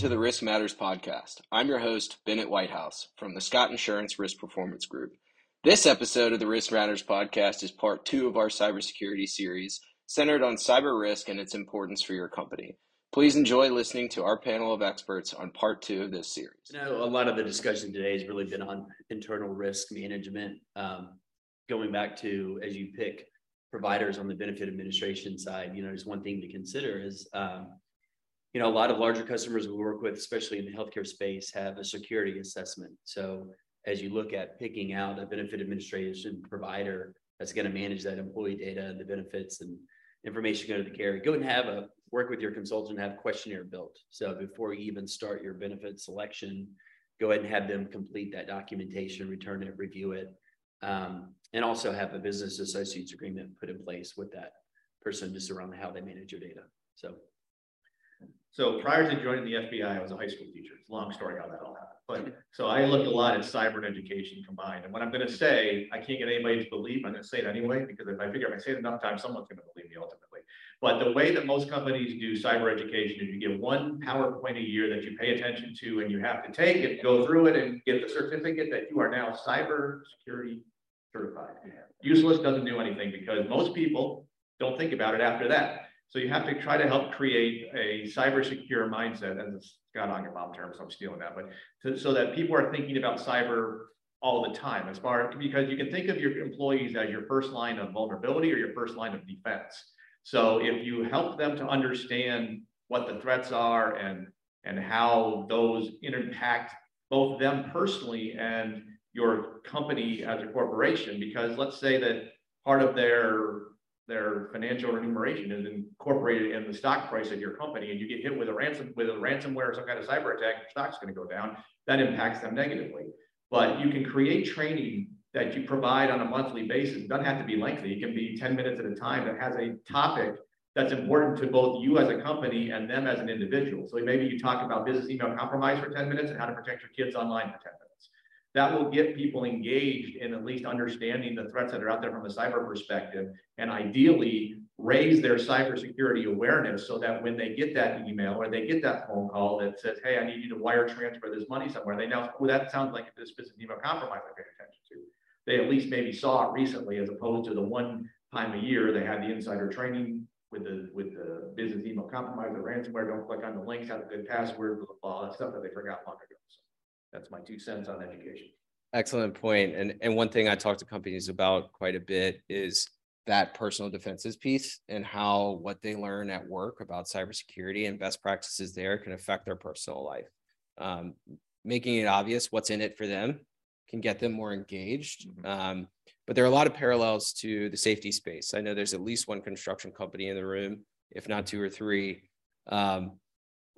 to the Risk Matters podcast. I'm your host, Bennet Whitehouse from the Scott Insurance Risk Performance Group. This episode of the Risk Matters podcast is part two of our cybersecurity series centered on cyber risk and its importance for your company. Please enjoy listening to our panel of experts on part two of this series. You know, a lot of the discussion today has really been on internal risk management. Um, going back to as you pick providers on the benefit administration side, you know, there's one thing to consider is, um, you know, a lot of larger customers we work with, especially in the healthcare space, have a security assessment. So as you look at picking out a benefit administration provider that's going to manage that employee data and the benefits and information go to the carrier, go and have a work with your consultant, have questionnaire built. So before you even start your benefit selection, go ahead and have them complete that documentation, return it, review it, um, and also have a business associates agreement put in place with that person just around how they manage your data. So, so prior to joining the FBI, I was a high school teacher. It's a long story how that all happened. But so I looked a lot at cyber and education combined. And what I'm going to say, I can't get anybody to believe. I'm going to say it anyway because if I figure if I say it enough times, someone's going to believe me ultimately. But the way that most companies do cyber education is you get one PowerPoint a year that you pay attention to, and you have to take it, go through it, and get the certificate that you are now cyber security certified. Useless doesn't do anything because most people don't think about it after that. So you have to try to help create a cyber secure mindset, and a Scott Augenbaum term, so I'm stealing that, but to, so that people are thinking about cyber all the time as far because you can think of your employees as your first line of vulnerability or your first line of defense. So if you help them to understand what the threats are and and how those impact both them personally and your company as a corporation, because let's say that part of their their financial remuneration is incorporated in the stock price of your company and you get hit with a ransom with a ransomware or some kind of cyber attack, your stock's going to go down, that impacts them negatively. But you can create training that you provide on a monthly basis. It doesn't have to be lengthy. It can be 10 minutes at a time that has a topic that's important to both you as a company and them as an individual. So maybe you talk about business email compromise for 10 minutes and how to protect your kids online for 10 minutes that will get people engaged in at least understanding the threats that are out there from a cyber perspective and ideally raise their cybersecurity awareness so that when they get that email or they get that phone call that says, hey, I need you to wire transfer this money somewhere, they now, oh, that sounds like this business email compromise I pay attention to. They at least maybe saw it recently as opposed to the one time a year they had the insider training with the with the business email compromise, the ransomware, don't click on the links, have a good password, all that stuff that they forgot long ago. That's my two cents on education. Excellent point. And and one thing I talk to companies about quite a bit is that personal defenses piece and how what they learn at work about cybersecurity and best practices there can affect their personal life. Um, making it obvious what's in it for them can get them more engaged. Mm-hmm. Um, but there are a lot of parallels to the safety space. I know there's at least one construction company in the room, if not two or three, um,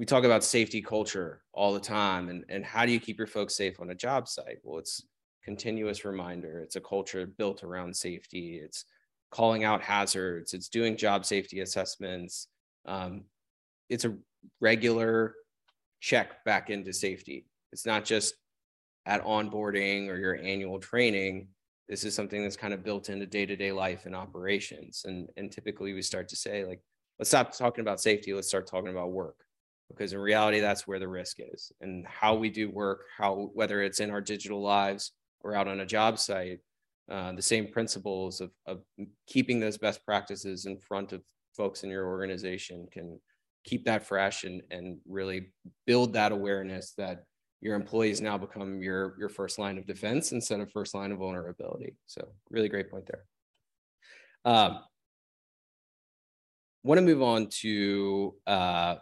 we talk about safety culture all the time and, and how do you keep your folks safe on a job site? Well it's continuous reminder. It's a culture built around safety. It's calling out hazards. It's doing job safety assessments. Um, it's a regular check back into safety. It's not just at onboarding or your annual training. This is something that's kind of built into day-to-day life and operations. And and typically we start to say like let's stop talking about safety. Let's start talking about work because in reality that's where the risk is and how we do work how whether it's in our digital lives or out on a job site uh, the same principles of, of keeping those best practices in front of folks in your organization can keep that fresh and, and really build that awareness that your employees now become your, your first line of defense instead of first line of vulnerability. So really great point there. Um, want to move on to uh,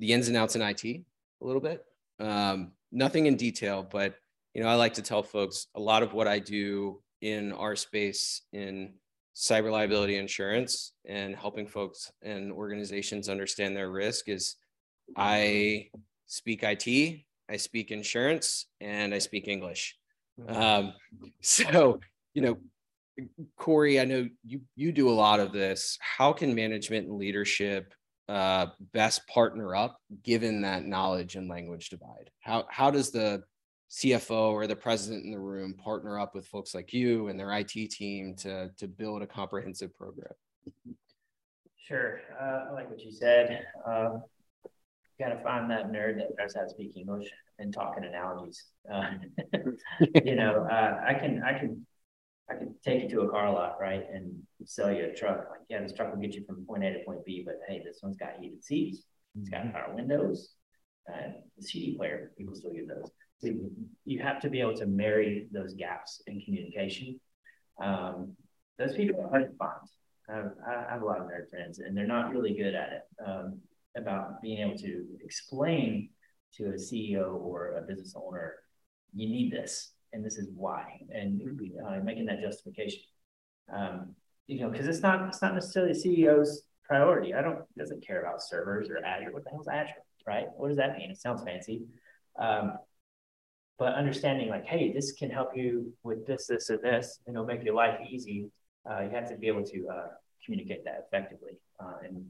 the ins and outs in IT a little bit. Um, nothing in detail, but you know, I like to tell folks a lot of what I do in our space in cyber liability insurance and helping folks and organizations understand their risk is I speak IT, I speak insurance, and I speak English. Mm-hmm. Um, so, you know, Corey, I know you you do a lot of this. How can management and leadership uh, best partner up given that knowledge and language divide? How, how does the CFO or the president in the room partner up with folks like you and their IT team to, to build a comprehensive program? Sure. Uh, I like what you said. Uh, gotta find that nerd that knows how to speak English and talk in analogies. Uh, you know, uh, I can, I can, I can take you to a car lot, right, and sell you a truck. Like, yeah, this truck will get you from point A to point B, but hey, this one's got heated seats, it's got power windows, and the CD player. People still use those. So you have to be able to marry those gaps in communication. Um, those people are hard to find. I have, I have a lot of nerd friends, and they're not really good at it. Um, about being able to explain to a CEO or a business owner, you need this, and this is why, and uh, making that justification. Um, you know, because it's not it's not necessarily CEO's priority. I don't doesn't care about servers or Azure. What the hell's Azure, right? What does that mean? It sounds fancy. Um, but understanding like, hey, this can help you with this, this, or this, and it'll make your life easy. Uh, you have to be able to uh, communicate that effectively, uh, and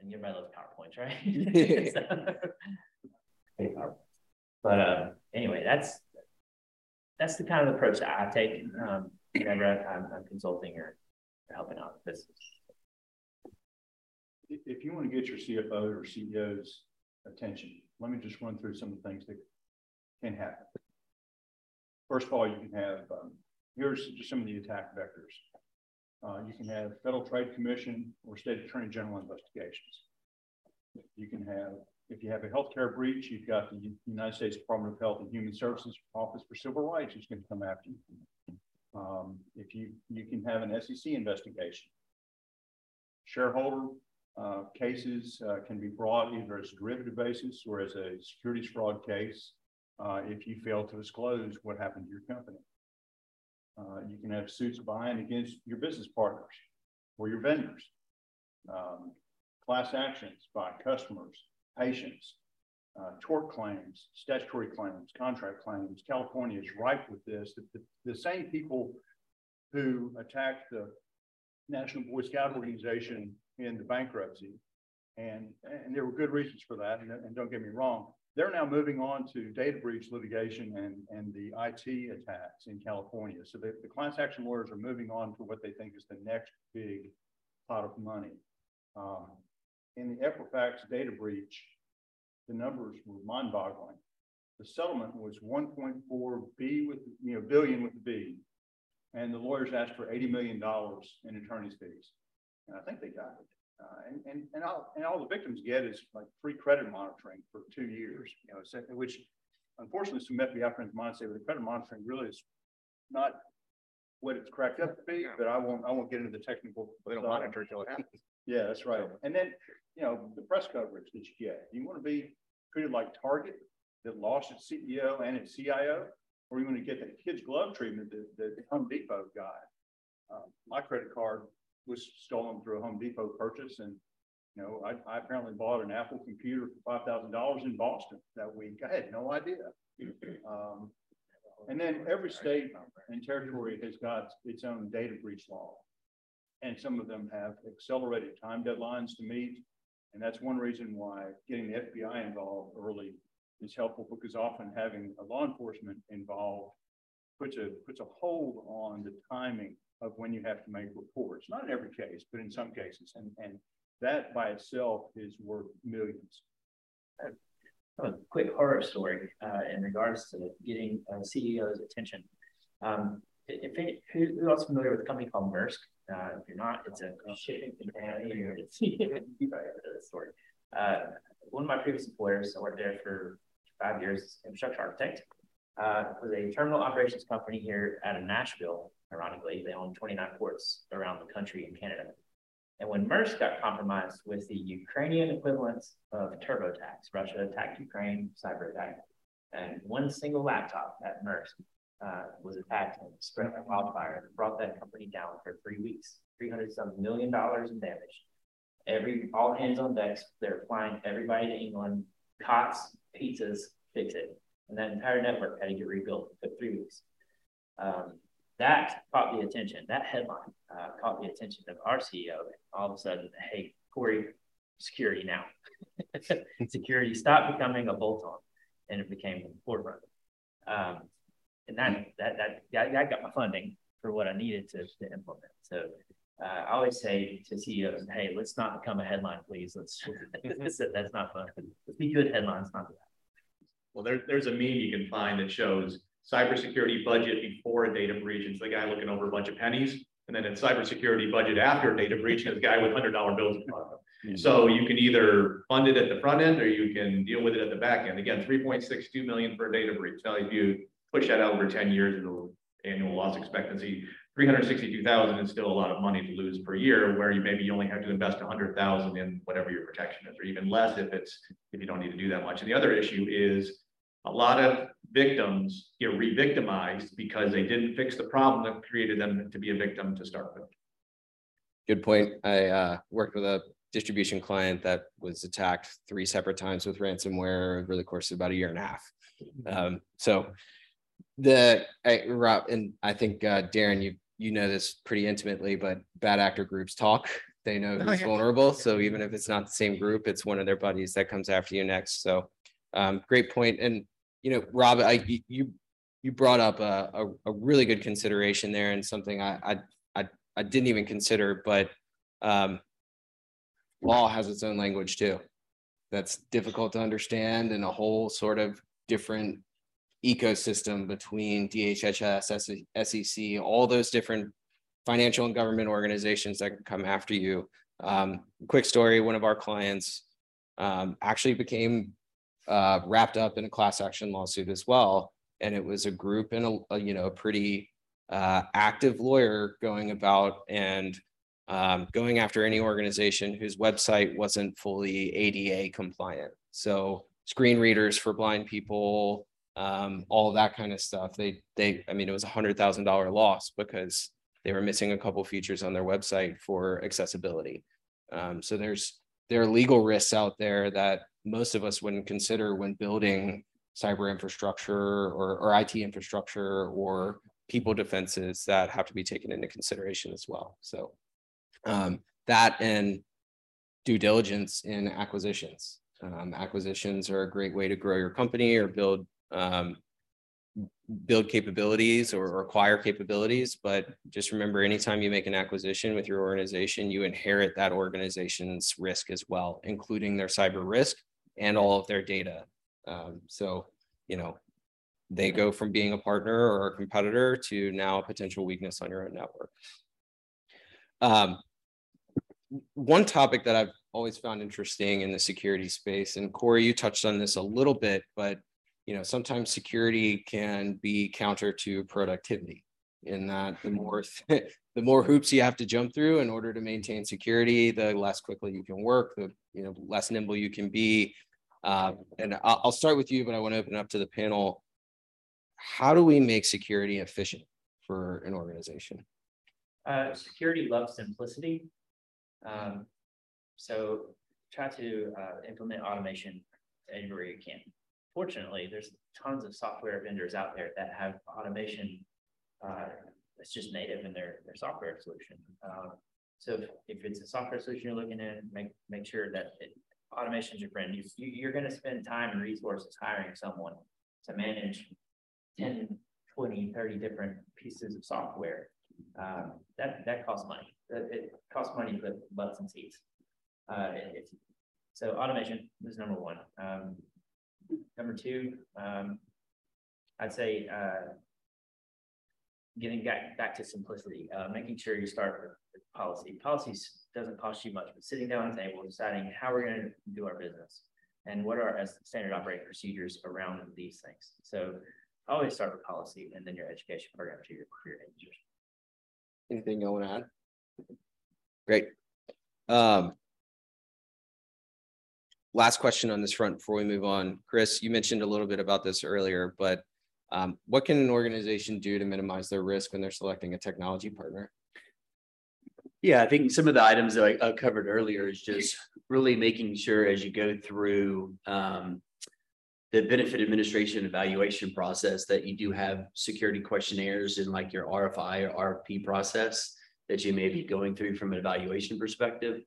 and everybody loves PowerPoints, right? so, but uh, anyway, that's that's the kind of approach that I take um, whenever I'm, I'm consulting or, or helping out with business. If you want to get your CFO or CEO's attention, let me just run through some of the things that can happen. First of all, you can have, um, here's just some of the attack vectors. Uh, you can have Federal Trade Commission or State Attorney General investigations. You can have, if you have a healthcare breach, you've got the United States Department of Health and Human Services Office for Civil Rights who's going to come after you. Um, if you you can have an SEC investigation. Shareholder uh, cases uh, can be brought either as a derivative basis or as a securities fraud case uh, if you fail to disclose what happened to your company. Uh, you can have suits by and against your business partners or your vendors. Um, class actions by customers, patients, uh, tort claims, statutory claims, contract claims. California is ripe with this. The, the, the, same people who attacked the National Boy Scout organization in the bankruptcy, and, and there were good reasons for that, and, and don't get me wrong, they're now moving on to data breach litigation and, and the IT attacks in California. So the, the class action lawyers are moving on to what they think is the next big pot of money. Um, in the Equifax data breach, the numbers were mind-boggling. The settlement was 1.4 B with you know billion with the B, and the lawyers asked for 80 million dollars in attorney's fees, and I think they got it. Uh, and and and all, and all the victims get is like free credit monitoring for two years, you know, which unfortunately some FBI friends might say, but the credit monitoring really is not what it's cracked up to be. But I won't I won't get into the technical. Well, they don't monitor until it happens. Yeah, that's right. And then you know the press coverage that you get. You want to be treated like Target that lost its CEO and its CIO, or you want to get the kids glove treatment that, that Home Depot got. Uh, my credit card was stolen through a Home Depot purchase. And, you know, I, I apparently bought an Apple computer for $5,000 in Boston that week. I had no idea. Um, and then every state and territory has got its own data breach law. And some of them have accelerated time deadlines to meet. And that's one reason why getting the FBI involved early is helpful because often having a law enforcement involved puts a puts a hold on the timing of when you have to make reports. Not in every case, but in some cases. And, and that by itself is worth millions. A quick horror story uh, in regards to getting a CEO's attention. Um, if it, who, who else familiar with a company called Maersk? Uh, if you're not, it's a shipping container. story. Uh, one of my previous employers, I worked there for five years, infrastructure architect, uh, was a terminal operations company here out of Nashville ironically. They own 29 ports around the country in Canada. And when Maersk got compromised with the Ukrainian equivalents of TurboTax, Russia attacked Ukraine, cyber attack, and one single laptop at Maersk uh, was attacked and spread like wildfire and brought that company down for three weeks, 300 some million dollars in damage. Every all hands on deck, they're flying everybody to England, cots, pizzas, fix it. And that entire network had to get rebuilt. Took three weeks. Um, that caught the attention. That headline uh, caught the attention of our CEO. All of a sudden, hey, Corey, security now. security stopped becoming a bolt-on, and it became the forefront. Um, and that that that that got my funding for what I needed to, to implement. So Uh, I always say to CEOs, hey, let's not become a headline, please. Let's, that's, that's not fun. Let's be good headlines, not that. Well, there, there's a meme you can find that shows cybersecurity budget before a data breach. It's the guy looking over a bunch of pennies. And then in cybersecurity budget after a data breach, it's the guy with hundred dollar bills in front of him. So you can either fund it at the front end or you can deal with it at the back end. Again, three point six two million for a data breach. Now, if you push that out over ten years, it'll annual loss expectancy, three hundred sixty-two thousand is still a lot of money to lose per year, where you maybe you only have to invest a hundred thousand in whatever your protection is, or even less if it's, if you don't need to do that much. And the other issue is a lot of victims get re-victimized because they didn't fix the problem that created them to be a victim to start with. Good point. I uh worked with a distribution client that was attacked three separate times with ransomware over the course of about a year and a half. Um, so the, I, Rob, and I think uh Darren, you, you know this pretty intimately, but bad actor groups talk. They know Oh, who's yeah. vulnerable. So even if it's not the same group, it's one of their buddies that comes after you next. So um, great point. And, you know, Rob, I, you- you, you brought up a, a, a really good consideration there and something I, I, I, I didn't even consider, but um, law has its own language too. That's difficult to understand and a whole sort of different ecosystem between DHHS, SEC, all those different financial and government organizations that can come after you. Um, quick story, one of our clients um, actually became uh, wrapped up in a class action lawsuit as well. And it was a group and a, a, you know, a pretty uh, active lawyer going about and um, going after any organization whose website wasn't fully ADA compliant. So screen readers for blind people, um, all that kind of stuff. They, they, I mean, it was a hundred thousand dollar loss because they were missing a couple features on their website for accessibility. Um, so there's, there are legal risks out there that most of us wouldn't consider when building cyber infrastructure or, or IT infrastructure or people defenses that have to be taken into consideration as well. So um, that and due diligence in acquisitions. Um, acquisitions are a great way to grow your company or build um, build capabilities or acquire capabilities. But just remember, anytime you make an acquisition with your organization, you inherit that organization's risk as well, including their cyber risk and all of their data. Um, so, you know, they go from being a partner or a competitor to now a potential weakness on your own network. Um, one topic that I've always found interesting in the security space, and Corey, you touched on this a little bit, but you know, sometimes security can be counter to productivity. In that the more the more hoops you have to jump through in order to maintain security, the less quickly you can work, the you know less nimble you can be. Uh, and I'll, I'll start with you, but I want to open up to the panel. How do we make security efficient for an organization? Uh, security loves simplicity. Um, so try to uh, implement automation everywhere you can. Fortunately, there's tons of software vendors out there that have automation uh, that's just native in their, their software solution. Uh, so if, if it's a software solution you're looking at, make make sure that it, automation is your friend. You, you, you're going to spend time and resources hiring someone to manage 10, 20, 30 different pieces of software. Um, that that costs money. It, it costs money put butts and seats. Uh, if, so automation is number one. Um, number two, um, I'd say uh, getting back back to simplicity, uh, making sure you start with, policy. Policies doesn't cost you much, but sitting down at the table, deciding how we're going to do our business and what are our standard operating procedures around these things. So always start with policy and then your education program to your, users. Anything you want to add? Great. Um. Last question on this front before we move on. Chris, you mentioned a little bit about this earlier, but um, what can an organization do to minimize their risk when they're selecting a technology partner? Yeah, I think some of the items that I, covered earlier is just really making sure as you go through um, the benefit administration evaluation process that you do have security questionnaires in like your RFI or RFP process that you may be going through from an evaluation perspective.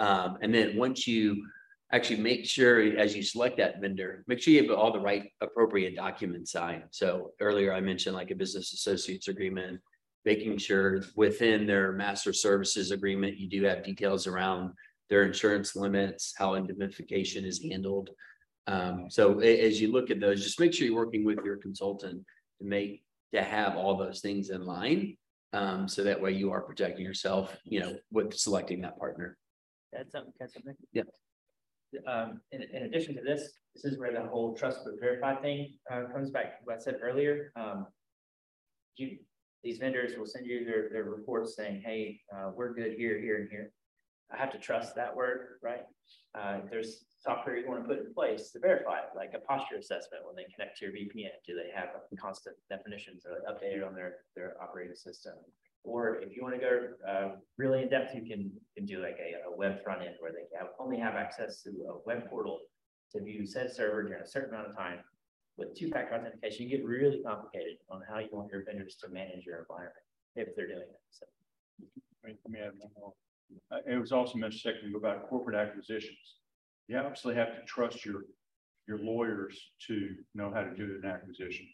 Um, and then once you actually make sure as you select that vendor, make sure you have all the right appropriate documents signed. So earlier I mentioned like a business associates agreement, making sure within their master services agreement, you do have details around their insurance limits, how indemnification is handled. Um, so as you look at those, just make sure you're working with your consultant to make, to have all those things in line. Um, so that way you are protecting yourself, you know, with selecting that partner. That's something, that's something. Yep. Um, in, in addition to this, this is where the whole trust but verify thing, uh, comes back to what I said earlier, um. You, these vendors will send you their, their reports saying, hey, uh, we're good here, here, and here. I have to trust that word, right? Uh, there's software you want to put in place to verify, it, like a posture assessment when they connect to your VPN, do they have constant definitions or updated on their, their operating system? Or if you want to go uh, really in depth, you can, can do like a, a web front end where they have, only have access to a web portal to view said server during a certain amount of time. With two-factor authentication, you get really complicated on how you want your vendors to manage your environment if they're doing it. So Wait, let me add one more. Uh, it was also mentioned about corporate acquisitions. You obviously have to trust your, your lawyers to know how to do an acquisition.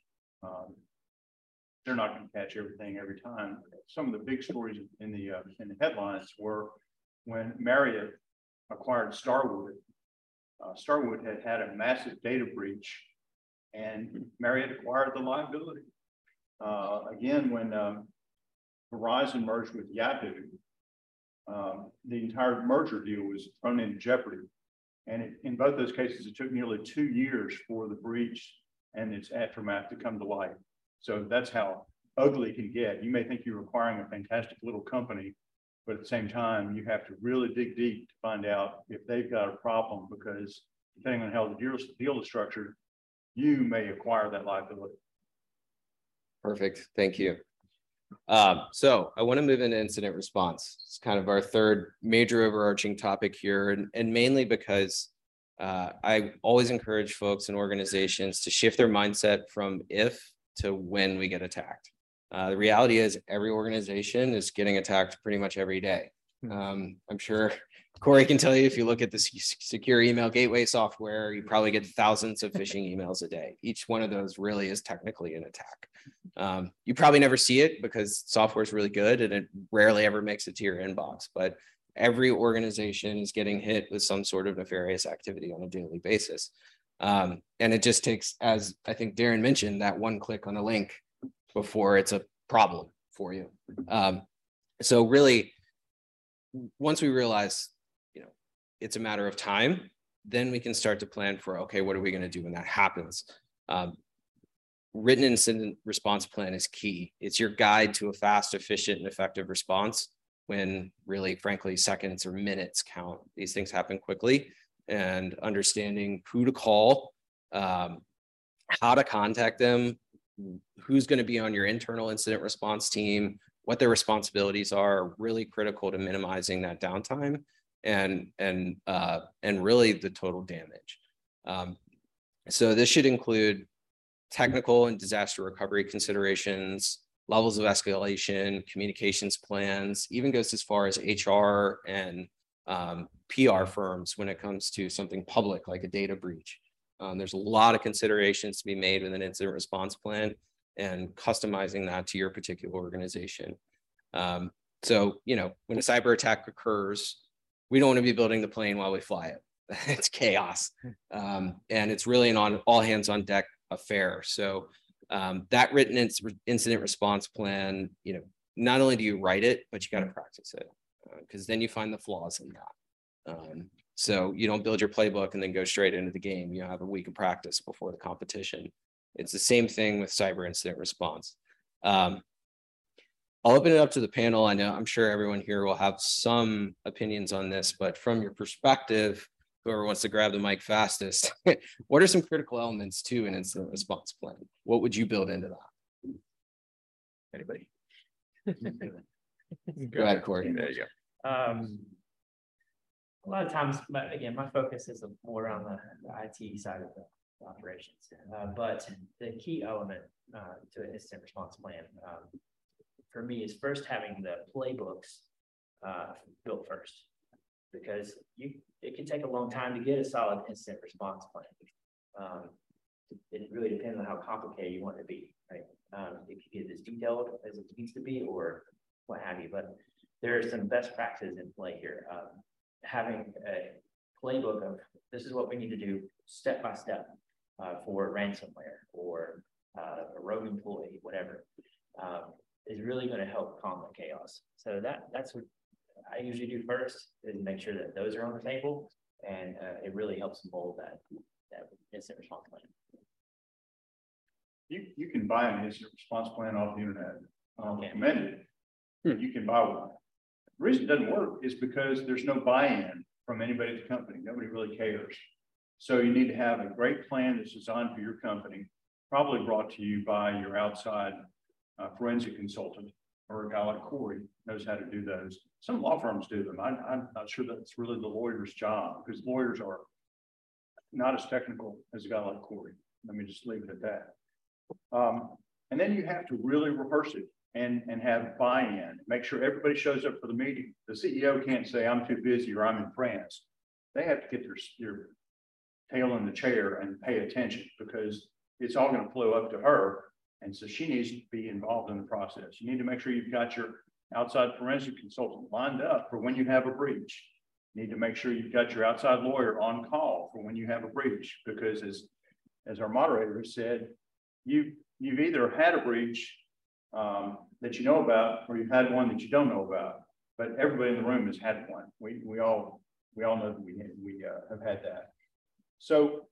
Um, They're not gonna catch everything every time. Some of the big stories in the, uh, in the headlines were when Marriott acquired Starwood. Uh, Starwood had had a massive data breach and Marriott acquired the liability. Uh, again, when, um, Verizon merged with Yahoo, um, the entire merger deal was thrown into jeopardy. And it, in both those cases, it took nearly two years for the breach and its aftermath to come to light. So that's how ugly it can get. You may think you're acquiring a fantastic little company, but at the same time, you have to really dig deep to find out if they've got a problem because depending on how the deal, deal is structured, you may acquire that liability. Perfect, thank you. Um, so I want to move into incident response. It's kind of our third major overarching topic here, and, and mainly because uh, I always encourage folks and organizations to shift their mindset from if to when we get attacked. Uh, the reality is every organization is getting attacked pretty much every day. Um, I'm sure Corey can tell you if you look at the secure email gateway software, you probably get thousands of phishing emails a day. Each one of those really is technically an attack. Um, you probably never see it because software is really good and it rarely ever makes it to your inbox. But every organization is getting hit with some sort of nefarious activity on a daily basis. Um, and it just takes, as I think Darren mentioned, that one click on a link before it's a problem for you. Um, so really, once we realize, you know, it's a matter of time, then we can start to plan for, okay, what are we going to do when that happens? Um, written incident response plan is key. It's your guide to a fast, efficient, and effective response when really, frankly, seconds or minutes count. These things happen quickly and understanding who to call, um, how to contact them, who's going to be on your internal incident response team, what their responsibilities are, really critical to minimizing that downtime and and uh, and really the total damage. Um, so this should include technical and disaster recovery considerations, levels of escalation, communications plans, even goes as far as HR and um, PR firms when it comes to something public like a data breach. Um, there's a lot of considerations to be made with an incident response plan and customizing that to your particular organization. Um, so, you know, when a cyber attack occurs, we don't want to be building the plane while we fly it. it's chaos. Um, and it's really an on all hands on deck affair. So um, that written inc- incident response plan, you know, not only do you write it, but you got to practice it because uh, then you find the flaws in that. Um, so you don't build your playbook and then go straight into the game. You have a week of practice before the competition. It's the same thing with cyber incident response. Um, I'll open it up to the panel. I know I'm sure everyone here will have some opinions on this, but from your perspective, whoever wants to grab the mic fastest, what are some critical elements to an incident response plan? What would you build into that? Anybody? Go ahead, Corey. There you go. Um, a lot of times, but again, my focus is more on the, the IT side of the operations. Uh, but the key element uh, to an incident response plan um, for me is first having the playbooks uh, built first, because you it can take a long time to get a solid incident response plan. Um, it really depends on how complicated you want it to be, right? Um, if you get as detailed as it needs to be or what have you, but there are some best practices in play here. Um, having a playbook of this is what we need to do step by step uh, for ransomware or uh, a rogue employee, whatever, um, is really going to help calm the chaos. So that that's what I usually do first is make sure that those are on the table, and uh, it really helps mold that that incident response plan. You, you can buy an incident response plan off the internet. Um, Okay. recommended. You can buy one. The reason it doesn't work is because there's no buy-in from anybody at the company. Nobody really cares. So you need to have a great plan that's designed for your company, probably brought to you by your outside uh, forensic consultant or a guy like Corey knows how to do those. Some law firms do them. I, I'm not sure that's really the lawyer's job because lawyers are not as technical as a guy like Corey. Let me just leave it at that. Um, and then you have to really rehearse it and, and have buy-in, make sure everybody shows up for the meeting. The CEO can't say, I'm too busy or I'm in France. They have to get their, their tail in the chair and pay attention because it's all going to flow up to her. And so she needs to be involved in the process. You need to make sure you've got your outside forensic consultant lined up for when you have a breach. You need to make sure you've got your outside lawyer on call for when you have a breach, because as, as our moderator said, you, you've either had a breach um, that you know about, or you've had one that you don't know about. But everybody in the room has had one. We, we all, we all know that we, we uh, have had that. So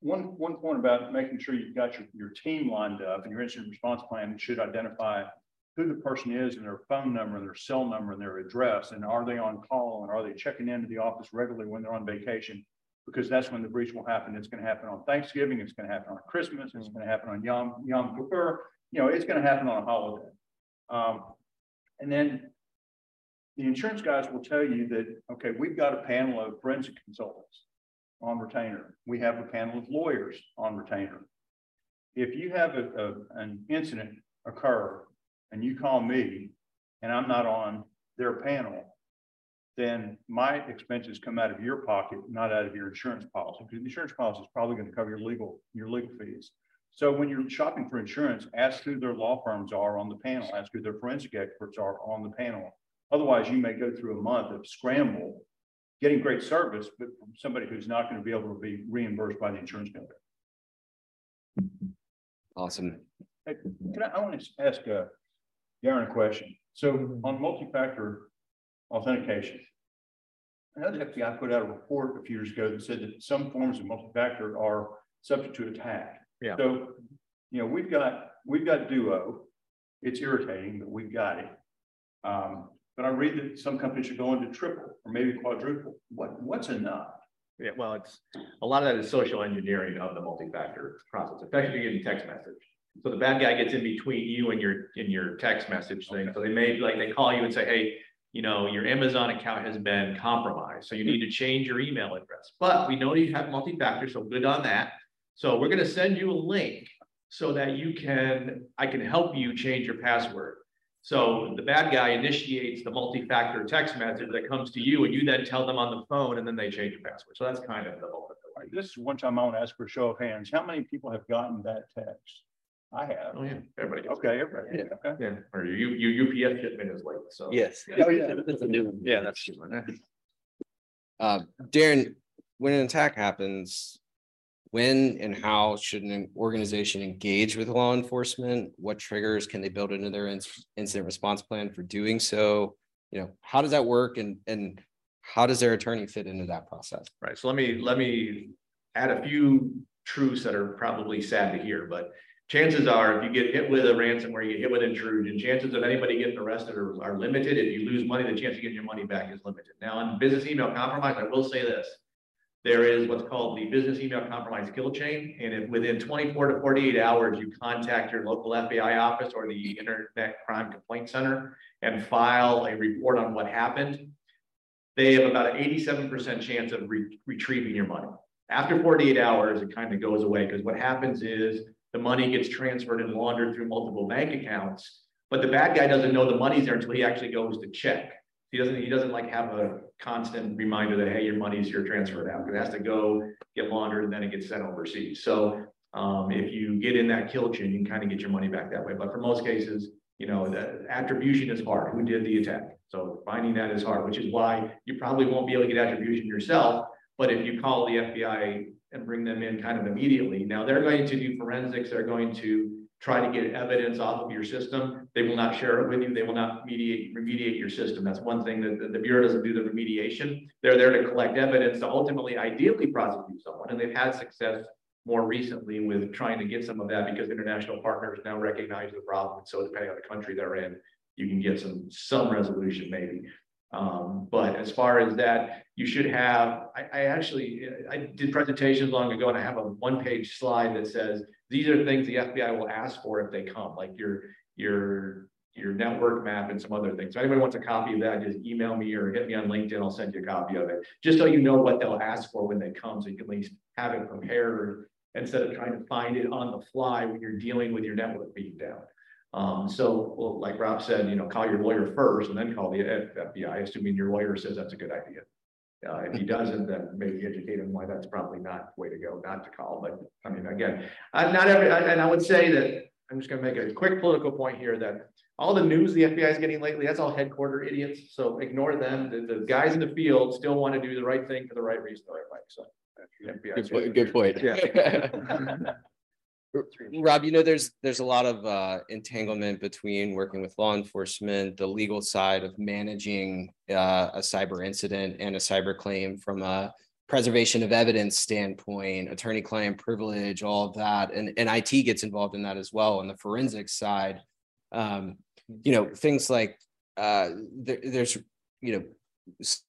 one, one point about making sure you've got your, your team lined up and your incident response plan should identify who the person is and their phone number and their cell number and their address. And are they on call and are they checking into the office regularly when they're on vacation? Because that's when the breach will happen. It's going to happen on Thanksgiving. It's going to happen on Christmas. It's going to happen on Yom, Yom Kippur. You know, it's going to happen on a holiday. Um, and then the insurance guys will tell you that, okay, we've got a panel of forensic consultants on retainer. We have a panel of lawyers on retainer. If you have a, a, an incident occur and you call me and I'm not on their panel, then my expenses come out of your pocket, not out of your insurance policy. Because the insurance policy is probably going to cover your legal, your legal fees. So when you're shopping for insurance, ask who their law firms are on the panel, ask who their forensic experts are on the panel. Otherwise, you may go through a month of scramble, getting great service, but from somebody who's not going to be able to be reimbursed by the insurance company. Awesome. Hey, Can I, I want to ask uh, Darren a question. So on multi-factor authentication, I know the FBI put out a report a few years ago that said that some forms of multi-factor are subject to attack. Yeah. So, you know, we've got, we've got Duo. It's irritating, but we've got it. Um, but I read that some companies are going to triple or maybe quadruple. What, what's enough? Yeah, well, it's, a lot of that is social engineering of the multi-factor process, especially getting text message. So the bad guy gets in between you and your, in your text message thing. So they may, like, they call you and say, hey, you know, your Amazon account has been compromised, so you need to change your email address. But we know you have multi-factor, so good on that. So we're gonna send you a link so that you can, I can help you change your password. So the bad guy initiates the multi-factor text message that comes to you and you then tell them on the phone and then they change your password. So that's kind of the whole. All right, This is one time I want to ask for a show of hands. How many people have gotten that text? I have. Oh, yeah, everybody. gets it. Okay, everybody. Okay. Yeah, or your, your UPS shipment is late, so. Yes. Oh, yeah. That's a new one. Yeah, that's. new Uh, Darren, when an attack happens, when and how should an organization engage with law enforcement? What triggers can they build into their inc- incident response plan for doing so? You know, how does that work and, and how does their attorney fit into that process? Right, so let me, let me add a few truths that are probably sad to hear, but chances are, if you get hit with a ransomware, you get hit with intrusion, chances of anybody getting arrested are, are limited. If you lose money, the chance of getting your money back is limited. Now, on business email compromise, I will say this. There is what's called the business email compromise kill chain, and if within twenty-four to forty-eight hours, you contact your local FBI office or the Internet Crime Complaint Center and file a report on what happened, they have about an eighty-seven percent chance of re- retrieving your money. After forty-eight hours, it kind of goes away, because what happens is the money gets transferred and laundered through multiple bank accounts. But the bad guy doesn't know the money's there until he actually goes to check. He doesn't, he doesn't like have a constant reminder that, hey, your money's here transferred out. It has to go get laundered and then it gets sent overseas. So Um, if you get in that kill chain, you can kind of get your money back that way. But for most cases, you know, the attribution is hard. Who did the attack? So finding that is hard, which is why you probably won't be able to get attribution yourself. But if you call the FBI and bring them in kind of immediately, now they're going to do forensics, they're going to try to get evidence off of your system. They will not share it with you. They will not mediate, remediate your system. That's one thing that the, the Bureau doesn't do the remediation. They're there to collect evidence to ultimately, ideally prosecute someone. And they've had success more recently with trying to get some of that because international partners now recognize the problem. So depending on the country they're in, you can get some, some resolution maybe. Um, but as far as that, you should have, I, I actually, I did presentations long ago and I have a one page slide that says, these are things the FBI will ask for if they come, like your, your, your network map and some other things. So anybody wants a copy of that, just email me or hit me on LinkedIn. I'll send you a copy of it. Just so you know what they'll ask for when they come, so you can at least have it prepared instead of trying to find it on the fly when you're dealing with your network being down. Um, so well, like Rob said, you know, call your lawyer first and then call the FBI, assuming your lawyer says that's a good idea. Uh, if he doesn't, then maybe educate him why that's probably not the way to go, not to call. But I mean, again, uh, not every, and I would say that I'm just going to make a quick political point here that all the news the FBI is getting lately, that's all headquarter idiots. So ignore them. The, the guys in the field still want to do the right thing for the right reason. Right, so. Good point. Good point. Yeah. Rob, you know, there's there's a lot of uh, entanglement between working with law enforcement, the legal side of managing uh, a cyber incident and a cyber claim from a preservation of evidence standpoint, attorney-client privilege, all of that, and and IT gets involved in that as well. On the forensics side, um, you know, things like uh, there, there's you know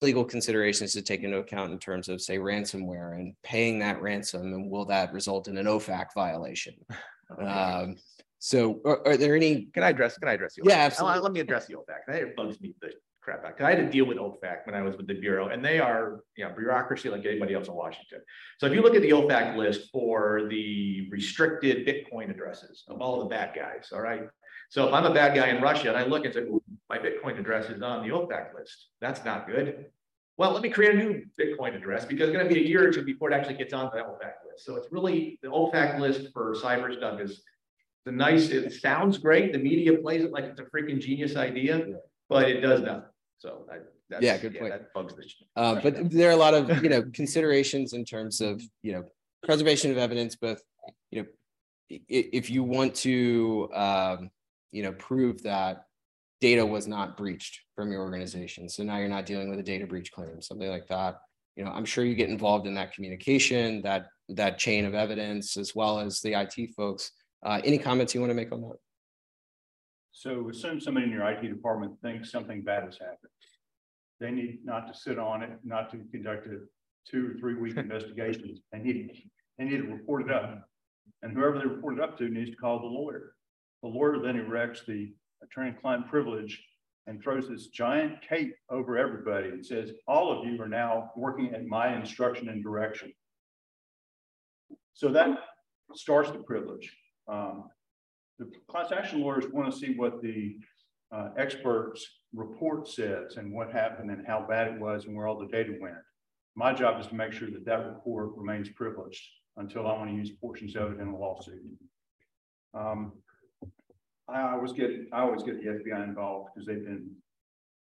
legal considerations to take into account in terms of say ransomware and paying that ransom and will that result in an OFAC violation? Um, so are, are, there any? Can I address, can I address you? Yeah, absolutely. Let me address the OFAC. It bugs me the crap out. Cause I had to deal with OFAC when I was with the Bureau and they are, you know, bureaucracy like anybody else in Washington. So if you look at the OFAC list for the restricted Bitcoin addresses of all the bad guys, all right? So if I'm a bad guy in Russia and I look and say, my Bitcoin address is on the OFAC list, that's not good. Well, let me create a new Bitcoin address because it's going to be a year or two before it actually gets on the OFAC list. So it's really the OFAC list for cyber stuff is the nice, it sounds great. The media plays it like it's a freaking genius idea, but it does nothing. So I, that's, Yeah, good point. That bugs the. Uh, but there are a lot of, you know, considerations in terms of, you know, preservation of evidence, both, you know, if you want to, um, you know, prove that data was not breached from your organization. So now you're not dealing with a data breach claim, something like that. You know, I'm sure you get involved in that communication, that that chain of evidence, as well as the IT folks. Uh, any comments you want to make on that? So assume somebody in your IT department thinks something bad has happened. They need not to sit on it, not to conduct a two or three week investigation. They need, they need to report it up. And whoever they report it up to needs to call the lawyer. The lawyer then erects the attorney-client privilege and throws this giant cape over everybody and says, all of you are now working at my instruction and direction. So that starts the privilege. Um, the class action lawyers want to see what the uh, experts report says and what happened and how bad it was and where all the data went. My job is to make sure that that report remains privileged until I want to use portions of it in a lawsuit. Um, I always get I always get the FBI involved because they've been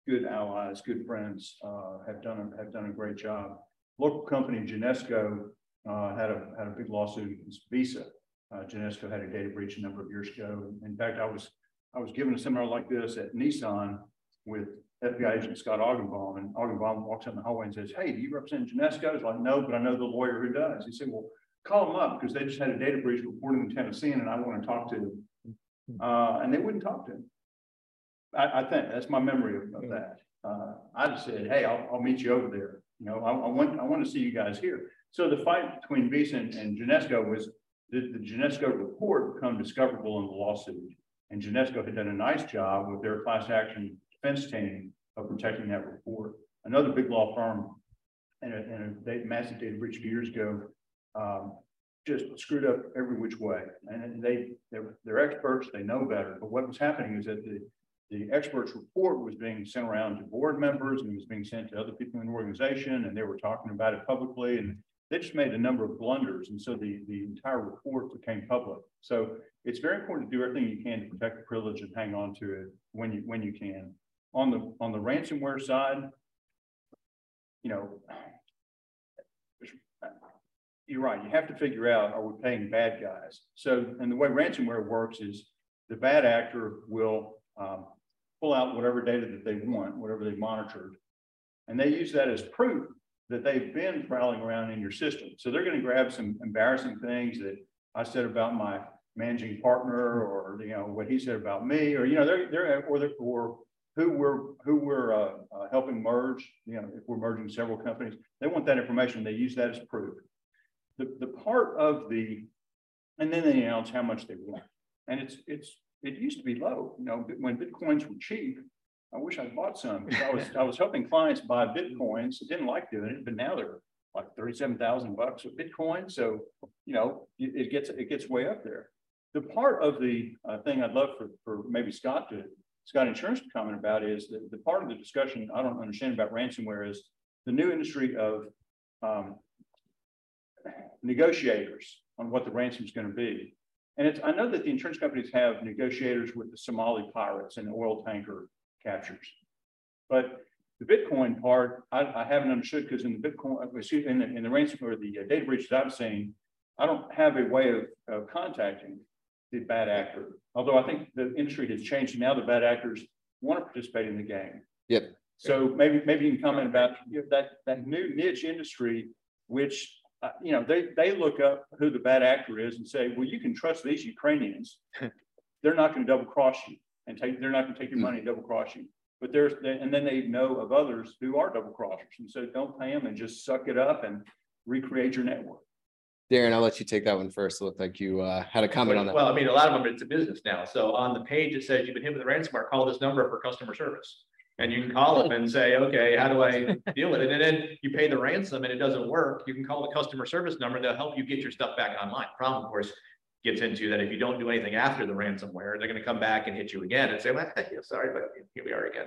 good allies, good friends, uh, have done a, have done a great job. Local company Genesco uh, had a had a big lawsuit against Visa. Uh, Genesco had a data breach a number of years ago. In fact, I was I was given a seminar like this at Nissan with FBI agent Scott Augenbaum, and Augenbaum walks in the hallway and says, "Hey, do you represent Genesco?" I was like, "No, but I know the lawyer who does." He said, "Well, call them up because they just had a data breach reported in Tennessee, and I want to talk to them." Uh, and they wouldn't talk to him. I, I think that's my memory of, of that. Uh, I just said, "Hey, I'll, I'll meet you over there." You know, I, I want I want to see you guys here. So the fight between Visa and, and Genesco was did the Genesco report become discoverable in the lawsuit? And Genesco had done a nice job with their class action defense team of protecting that report. Another big law firm and a, and a massive data breach few years ago um, just screwed up every which way. And they they're, they're experts, they know better. But what was happening is that the the experts report was being sent around to board members and it was being sent to other people in the organization and they were talking about it publicly and they just made a number of blunders, and so the, the entire report became public. So it's very important to do everything you can to protect the privilege and hang on to it when you, when you can. On the, on the ransomware side, you know, you're right, you have to figure out, are we paying bad guys? So, and the way ransomware works is the bad actor will um, pull out whatever data that they want, whatever they've monitored, and they use that as proof that they've been prowling around in your system. So they're going to grab some embarrassing things that I said about my managing partner, or you know what he said about me, or you know they're they're or they're, or who we're who we're uh, uh, helping merge. You know if we're merging several companies, they want that information. They use that as proof. Part of the, and then they announce how much they want, and it's it's it used to be low. You know when bitcoins were cheap, I wish I'd bought some I was I was helping clients buy bitcoins. I didn't like doing it, but now they're like thirty-seven thousand bucks a Bitcoin. So you know it, it, gets it gets way up there. The part of the uh, thing I'd love for for maybe Scott to Scott Insurance to comment about is that the part of the discussion I don't understand about ransomware is the new industry of um, negotiators on what the ransom is going to be. And it's, I know that the insurance companies have negotiators with the Somali pirates and oil tanker captures. But the Bitcoin part, I, I haven't understood because in the Bitcoin, excuse in the, in the ransom or the uh, data breach that I've seen, I don't have a way of, of contacting the bad actor. Although I think the industry has changed. Now the bad actors want to participate in the game. Yep. So maybe maybe you can comment about you know, that that new niche industry, which uh, you know they they look up who the bad actor is and say, well, you can trust these Ukrainians. They're not going to double cross you and take. They're not going to take your money and double cross you. But there's and then they know of others who are double crossers, and so don't pay them and just suck it up and recreate your network. Darren, I'll let you take that one first. It looked like you uh, had a comment on that. Well, I mean, a lot of them, it's a business now. So on the page, it says you've been hit with a ransomware, call this number for customer service. And you can call them and say, okay, how do I deal with it? And then you pay the ransom and it doesn't work. You can call the customer service number. They'll help you get your stuff back online. Problem, of course, gets into that if you don't do anything after the ransomware, they're going to come back and hit you again and say, well, sorry, but here we are again.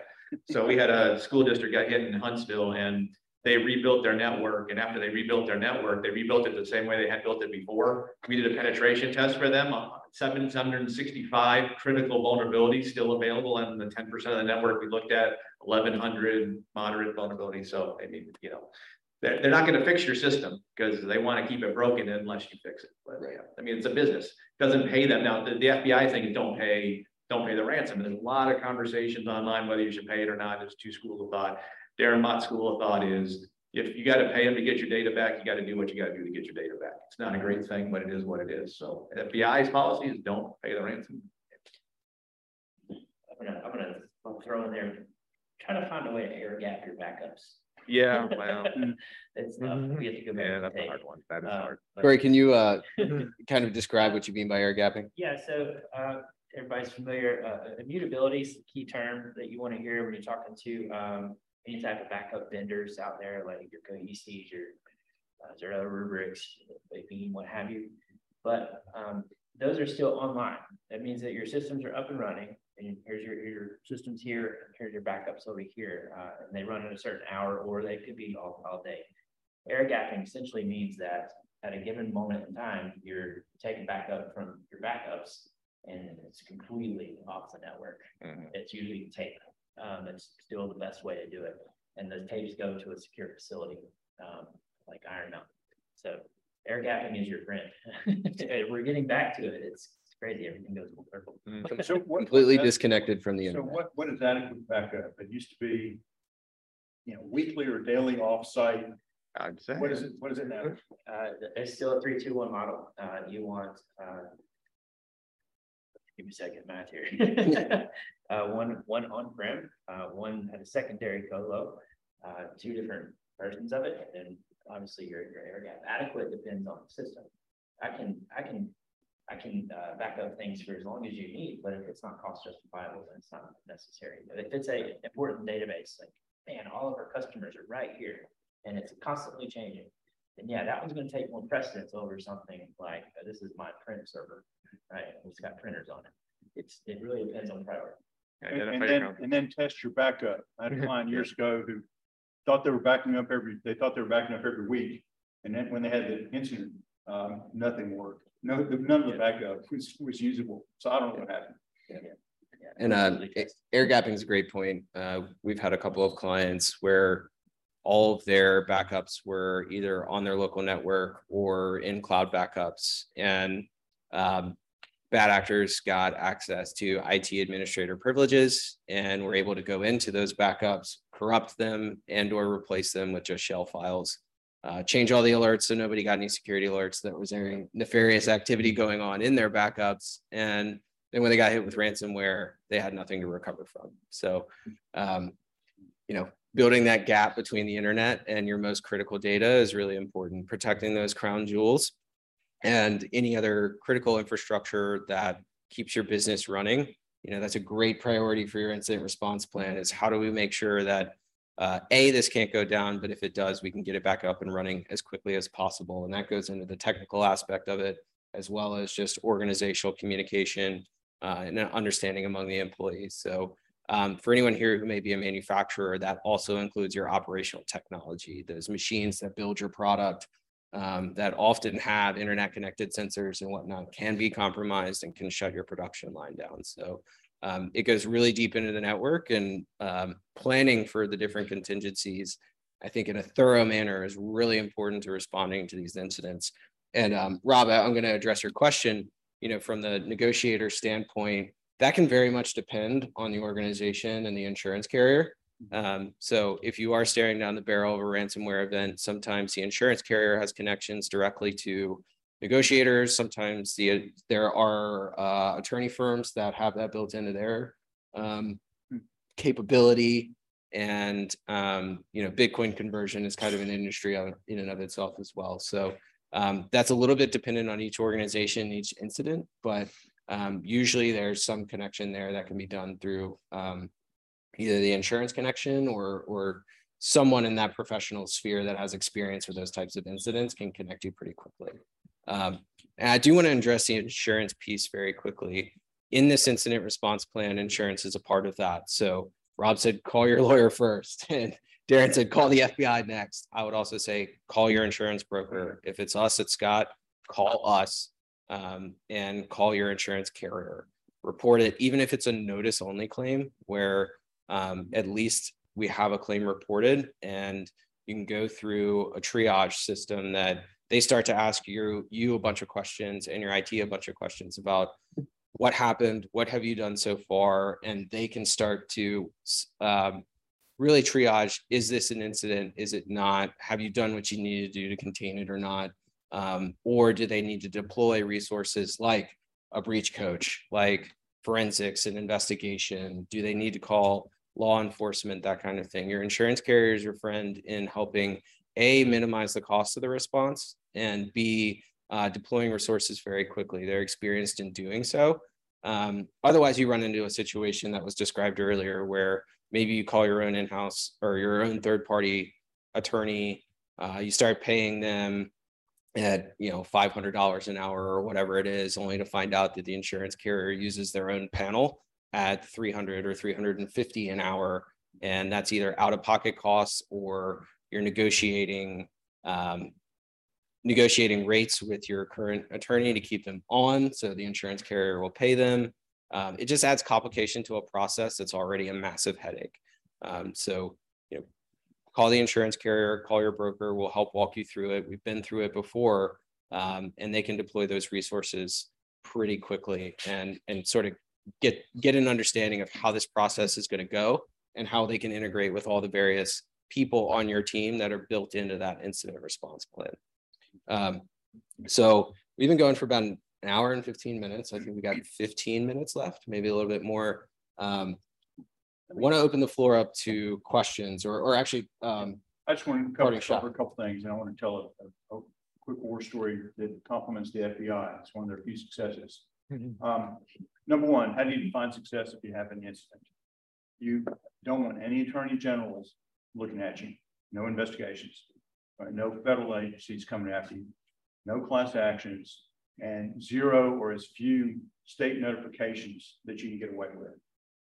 So we had a school district got hit in Huntsville and they rebuilt their network. And after they rebuilt their network, they rebuilt it the same way they had built it before. We did a penetration test for them, uh, 765 critical vulnerabilities still available. And the 10% of the network we looked at, 1100 moderate vulnerabilities. So, I mean, you know, they're, they're not going to fix your system because they want to keep it broken unless you fix it. But yeah, I mean, it's a business. It doesn't pay them. Now, the, the FBI thing is don't pay, don't pay the ransom. There's a lot of conversations online whether you should pay it or not. There's two schools of thought. Darren Mott's school of thought is if you got to pay them to get your data back, you got to do what you got to do to get your data back. It's not a great thing, but it is what it is. So FBI's policy is don't pay the ransom. I'm gonna, I'm gonna throw in there, try to find a way to air gap your backups. Yeah, well, It's tough. We have to go back. yeah, and that's a hard one. That is uh, hard. but- Corey, can you uh, kind of describe what you mean by air gapping? Yeah, so uh, everybody's familiar, uh, immutability is the key term that you want to hear when you're talking to um, any type of backup vendors out there, like your CoECs, your uh, Zerto Rubriks, Veeam, what have you. But um, those are still online. That means that your systems are up and running, and here's your your systems here, and here's your backups over here, uh, and they run at a certain hour, or they could be all all day. Air gapping essentially means that at a given moment in time, you're taking backup from your backups and it's completely off the network. Mhm. It's usually tape. Um, it's still the best way to do it. And the tapes go to a secure facility, um, like Iron Mountain. So air gapping is your friend. We're getting back to it. It's it's crazy. Everything goes full circle. So what- Completely that- disconnected from the So internet. what, what is adequate backup? It used to be, you know, weekly or daily offsite. I'd say. What is it, what is it now? Uh, it's still a three, two, one model. Uh, you want, uh. Give me a second, math here. Uh, one, one on-prem, uh, one had a secondary colo, uh, two different versions of it, and obviously your, your air gap adequate depends on the system. I can, I can, I can, uh, back up things for as long as you need, but if it's not cost justifiable, then it's not necessary. But if it's a important database, like, man, all of our customers are right here, and it's constantly changing. And yeah, that one's gonna take more precedence over something like, uh, this is my print server, right? It's got printers on it. It's, it really depends on priority. And and then, and then test your backup. I had a client years ago who thought they were backing up every, they thought they were backing up every week. And then when they had the incident, um, nothing worked. No, none of the backup was, was usable. So I don't know what happened. Yeah, And uh, air gapping is a great point. Uh, we've had a couple of clients where all of their backups were either on their local network or in cloud backups. And um, bad actors got access to IT administrator privileges and were able to go into those backups, corrupt them and or replace them with just shell files. Uh, change all the alerts so nobody got any security alerts that was any nefarious activity going on in their backups. And then when they got hit with ransomware, they had nothing to recover from. So, um, you know, building that gap between the internet and your most critical data is really important. Protecting those crown jewels and any other critical infrastructure that keeps your business running. You know, that's a great priority for your incident response plan is how do we make sure that uh, A, this can't go down, but if it does, we can get it back up and running as quickly as possible. And that goes into the technical aspect of it, as well as just organizational communication uh, and understanding among the employees. So um, for anyone here who may be a manufacturer, that also includes your operational technology, those machines that build your product um, that often have internet connected sensors and whatnot can be compromised and can shut your production line down. So um, it goes really deep into the network and um, planning for the different contingencies, I think in a thorough manner is really important to responding to these incidents. And um, Rob, I'm going to address your question you know, from the negotiator standpoint, that can very much depend on the organization and the insurance carrier. Um, so if you are staring down the barrel of a ransomware event, sometimes the insurance carrier has connections directly to negotiators. Sometimes the there are uh, attorney firms that have that built into their um, capability. And um, you know, Bitcoin conversion is kind of an industry in and of itself as well. So um, that's a little bit dependent on each organization, each incident, but um, usually there's some connection there that can be done through um, either the insurance connection or or someone in that professional sphere that has experience with those types of incidents can connect you pretty quickly. Um, and I do want to address the insurance piece very quickly. In this incident response plan, insurance is a part of that. So Rob said, call your lawyer first. And Darren said, call the FBI next. I would also say, call your insurance broker. If it's us at Scott, call us um, and call your insurance carrier. Report it, even if it's a notice only claim, where um, at least we have a claim reported and you can go through a triage system that they start to ask you you a bunch of questions and your IT a bunch of questions about what happened, what have you done so far, and they can start to um, really triage is this an incident is it not have you done what you need to do to contain it or not um, or do they need to deploy resources like a breach coach like forensics and investigation? Do they need to call law enforcement that kind of thing. Your insurance carrier is your friend in helping a minimize the cost of the response and b uh, deploying resources very quickly. They're experienced in doing so. Um, otherwise you run into a situation that was described earlier where maybe you call your own in-house or your own third-party attorney. Uh, you start paying them at you know five hundred dollars an hour or whatever it is, only to find out that the insurance carrier uses their own panel at three hundred or three hundred and fifty an hour, and that's either out-of-pocket costs or you're negotiating um, negotiating rates with your current attorney to keep them on, so the insurance carrier will pay them um, it just adds complication to a process that's already a massive headache. Um, so, you know, call the insurance carrier, call your broker, we'll help walk you through it. We've been through it before, um, and they can deploy those resources pretty quickly and and sort of get get an understanding of how this process is going to go and how they can integrate with all the various people on your team that are built into that incident response plan. Um, so we've been going for about an hour and 15 minutes. I think we got 15 minutes left, maybe a little bit more. Um, I want to open the floor up to questions or, or actually. Um, I just want to cover, cover a couple things and I want to tell a, a, quick war story that complements the FBI. It's one of their few successes. Mm-hmm. Um, number one, how do you define success if you have an incident? You don't want any attorney generals looking at you, no investigations, right? no federal agencies coming after you, no class actions, and zero or as few state notifications that you can get away with.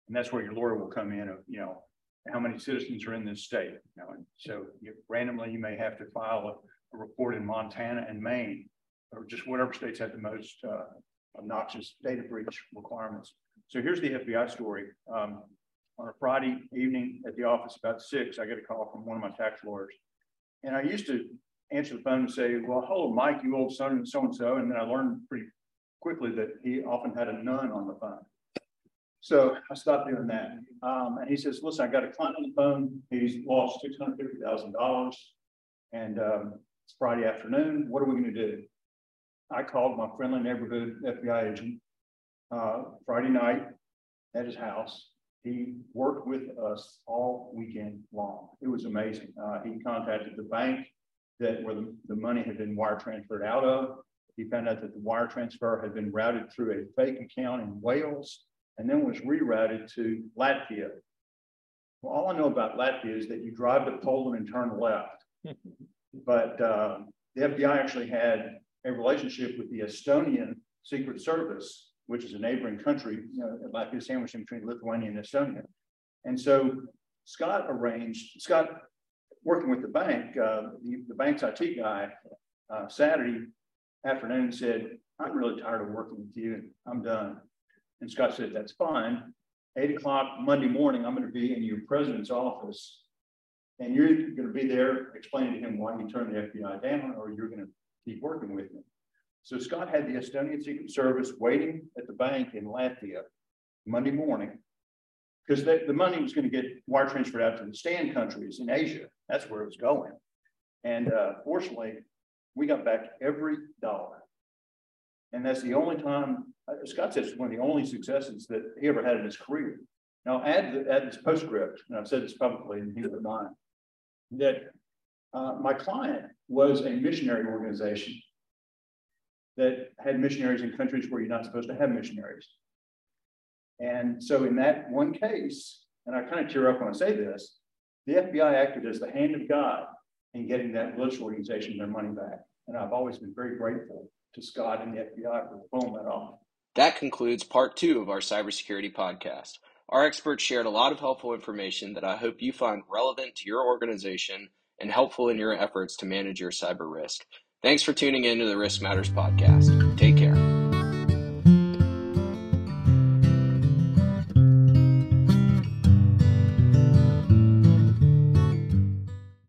And that's where your lawyer will come in of, you know, how many citizens are in this state. You know, so you, randomly you may have to file a report in Montana and Maine, or just whatever states had the most uh, obnoxious data breach requirements. So here's the FBI story. Um, on a Friday evening at the office about six, I get a call from one of my tax lawyers. And I used to answer the phone and say, well, hello, Mike, you old son and so-and-so. And then I learned pretty quickly that he often had a nun on the phone. So I stopped doing that. Um, and he says, listen, I got a client on the phone. He's lost $650,000 and um, it's Friday afternoon. What are we going to do? I called my friendly neighborhood FBI agent uh, Friday night at his house. He worked with us all weekend long. It was amazing. Uh, he contacted the bank that where the, the money had been wire transferred out of. He found out that the wire transfer had been routed through a fake account in Wales and then was rerouted to Latvia. Well, all I know about Latvia is that you drive to Poland and turn left. but uh, the FBI actually had a relationship with the Estonian Secret Service, which is a neighboring country, you know, Latvia sandwiched between Lithuania and Estonia. And so Scott arranged, Scott working with the bank, uh, the, the bank's IT guy, uh, Saturday afternoon said, I'm really tired of working with you and I'm done. And Scott said, that's fine. Eight o'clock Monday morning, I'm going to be in your president's office and you're going to be there explaining to him why you turned the FBI down or you're going to keep working with him. So Scott had the Estonian Secret Service waiting at the bank in Latvia Monday morning because the, the money was going to get wire transferred out to the stand countries in Asia. That's where it was going. And uh, fortunately, we got back every dollar. And that's the only time, uh, Scott says it's one of the only successes that he ever had in his career. Now, add, the, add this postscript, and I've said this publicly, and he would mind, that uh, my client was a missionary organization that had missionaries in countries where you're not supposed to have missionaries. And so in that one case, and I kind of tear up when I say this, the FBI acted as the hand of God in getting that religious organization their money back. And I've always been very grateful to Scott and the FBI for pulling that off. That concludes part two of our cybersecurity podcast. Our experts shared a lot of helpful information that I hope you find relevant to your organization and helpful in your efforts to manage your cyber risk. Thanks for tuning in to the Risk Matters podcast.